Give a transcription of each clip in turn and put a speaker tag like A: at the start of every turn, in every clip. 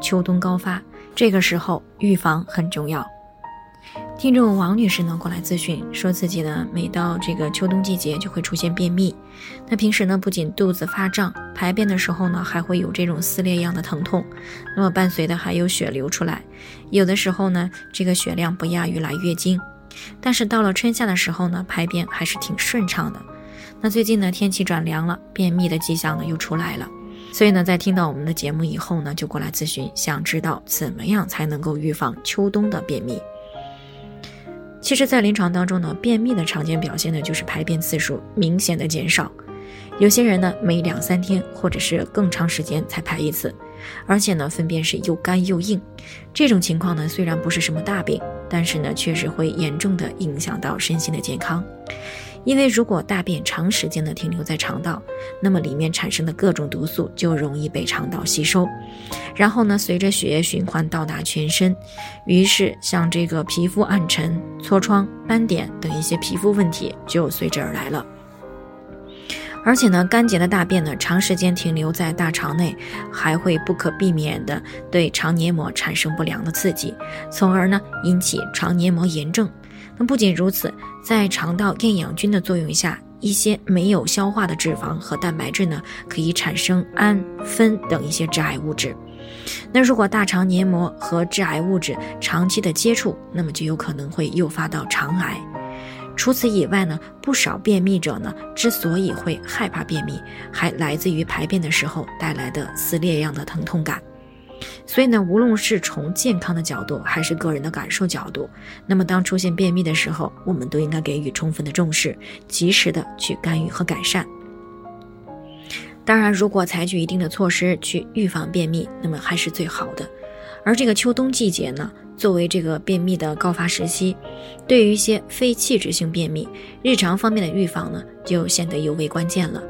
A: 秋冬高发。这个时候预防很重要。听众王女士呢过来咨询，说自己呢每到这个秋冬季节就会出现便秘，那平时呢不仅肚子发胀，排便的时候呢还会有这种撕裂样的疼痛，那么伴随的还有血流出来，有的时候呢这个血量不亚于来月经，但是到了春夏的时候呢排便还是挺顺畅的。那最近呢天气转凉了，便秘的迹象呢又出来了。所以呢，在听到我们的节目以后呢，就过来咨询，想知道怎么样才能够预防秋冬的便秘。其实，在临床当中呢，便秘的常见表现呢，就是排便次数明显的减少。有些人呢，每两三天或者是更长时间才排一次，而且呢，粪便是又干又硬。这种情况呢，虽然不是什么大病，但是呢，确实会严重的影响到身心的健康。因为如果大便长时间的停留在肠道，那么里面产生的各种毒素就容易被肠道吸收，然后呢，随着血液循环到达全身，于是像这个皮肤暗沉、痤疮、斑点等一些皮肤问题就随之而来了。而且呢，干结的大便呢，长时间停留在大肠内，还会不可避免的对肠黏膜产生不良的刺激，从而呢引起肠黏膜炎症。不仅如此，在肠道厌氧菌的作用下，一些没有消化的脂肪和蛋白质呢，可以产生氨、酚等一些致癌物质。那如果大肠黏膜和致癌物质长期的接触，那么就有可能会诱发到肠癌。除此以外呢，不少便秘者呢，之所以会害怕便秘，还来自于排便的时候带来的撕裂样的疼痛感。所以呢，无论是从健康的角度，还是个人的感受角度，那么当出现便秘的时候，我们都应该给予充分的重视，及时的去干预和改善。当然，如果采取一定的措施去预防便秘，那么还是最好的。而这个秋冬季节呢，作为这个便秘的高发时期，对于一些非器质性便秘，日常方面的预防呢，就显得尤为关键了。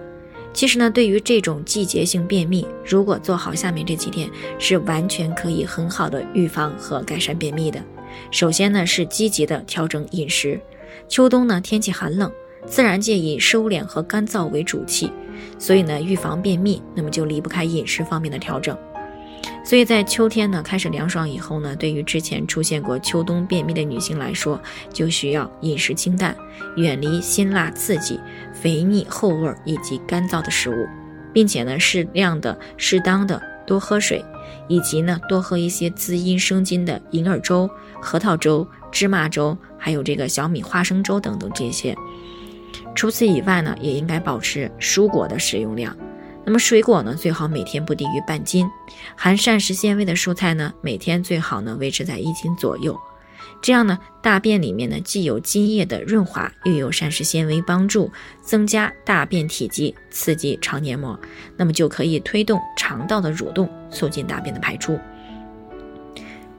A: 其实呢，对于这种季节性便秘，如果做好下面这几点，是完全可以很好的预防和改善便秘的。首先呢，是积极的调整饮食。秋冬呢，天气寒冷，自然界以收敛和干燥为主气，所以呢，预防便秘，那么就离不开饮食方面的调整。所以在秋天呢开始凉爽以后呢，对于之前出现过秋冬便秘的女性来说，就需要饮食清淡，远离辛辣刺激、肥腻厚味以及干燥的食物，并且呢适量的、适当的多喝水，以及呢多喝一些滋阴生津的银耳粥、核桃粥、芝麻粥，还有这个小米花生粥等等这些。除此以外呢，也应该保持蔬果的食用量。那么水果呢，最好每天不低于半斤；含膳食纤维的蔬菜呢，每天最好呢维持在一斤左右。这样呢，大便里面呢既有津液的润滑，又有膳食纤维帮助增加大便体积，刺激肠黏膜，那么就可以推动肠道的蠕动，促进大便的排出。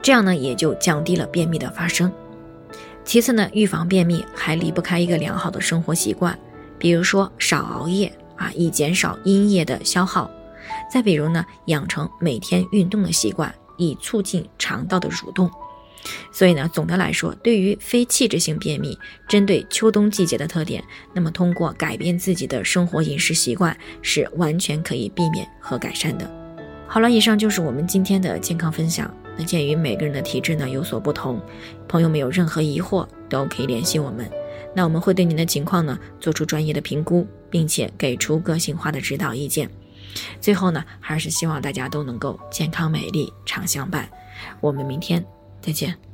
A: 这样呢，也就降低了便秘的发生。其次呢，预防便秘还离不开一个良好的生活习惯，比如说少熬夜。啊，以减少阴液的消耗。再比如呢，养成每天运动的习惯，以促进肠道的蠕动。所以呢，总的来说，对于非器质性便秘，针对秋冬季节的特点，那么通过改变自己的生活饮食习惯，是完全可以避免和改善的。好了，以上就是我们今天的健康分享。那鉴于每个人的体质呢有所不同，朋友们有任何疑惑都可以联系我们。那我们会对您的情况呢做出专业的评估，并且给出个性化的指导意见。最后呢，还是希望大家都能够健康美丽常相伴。我们明天再见。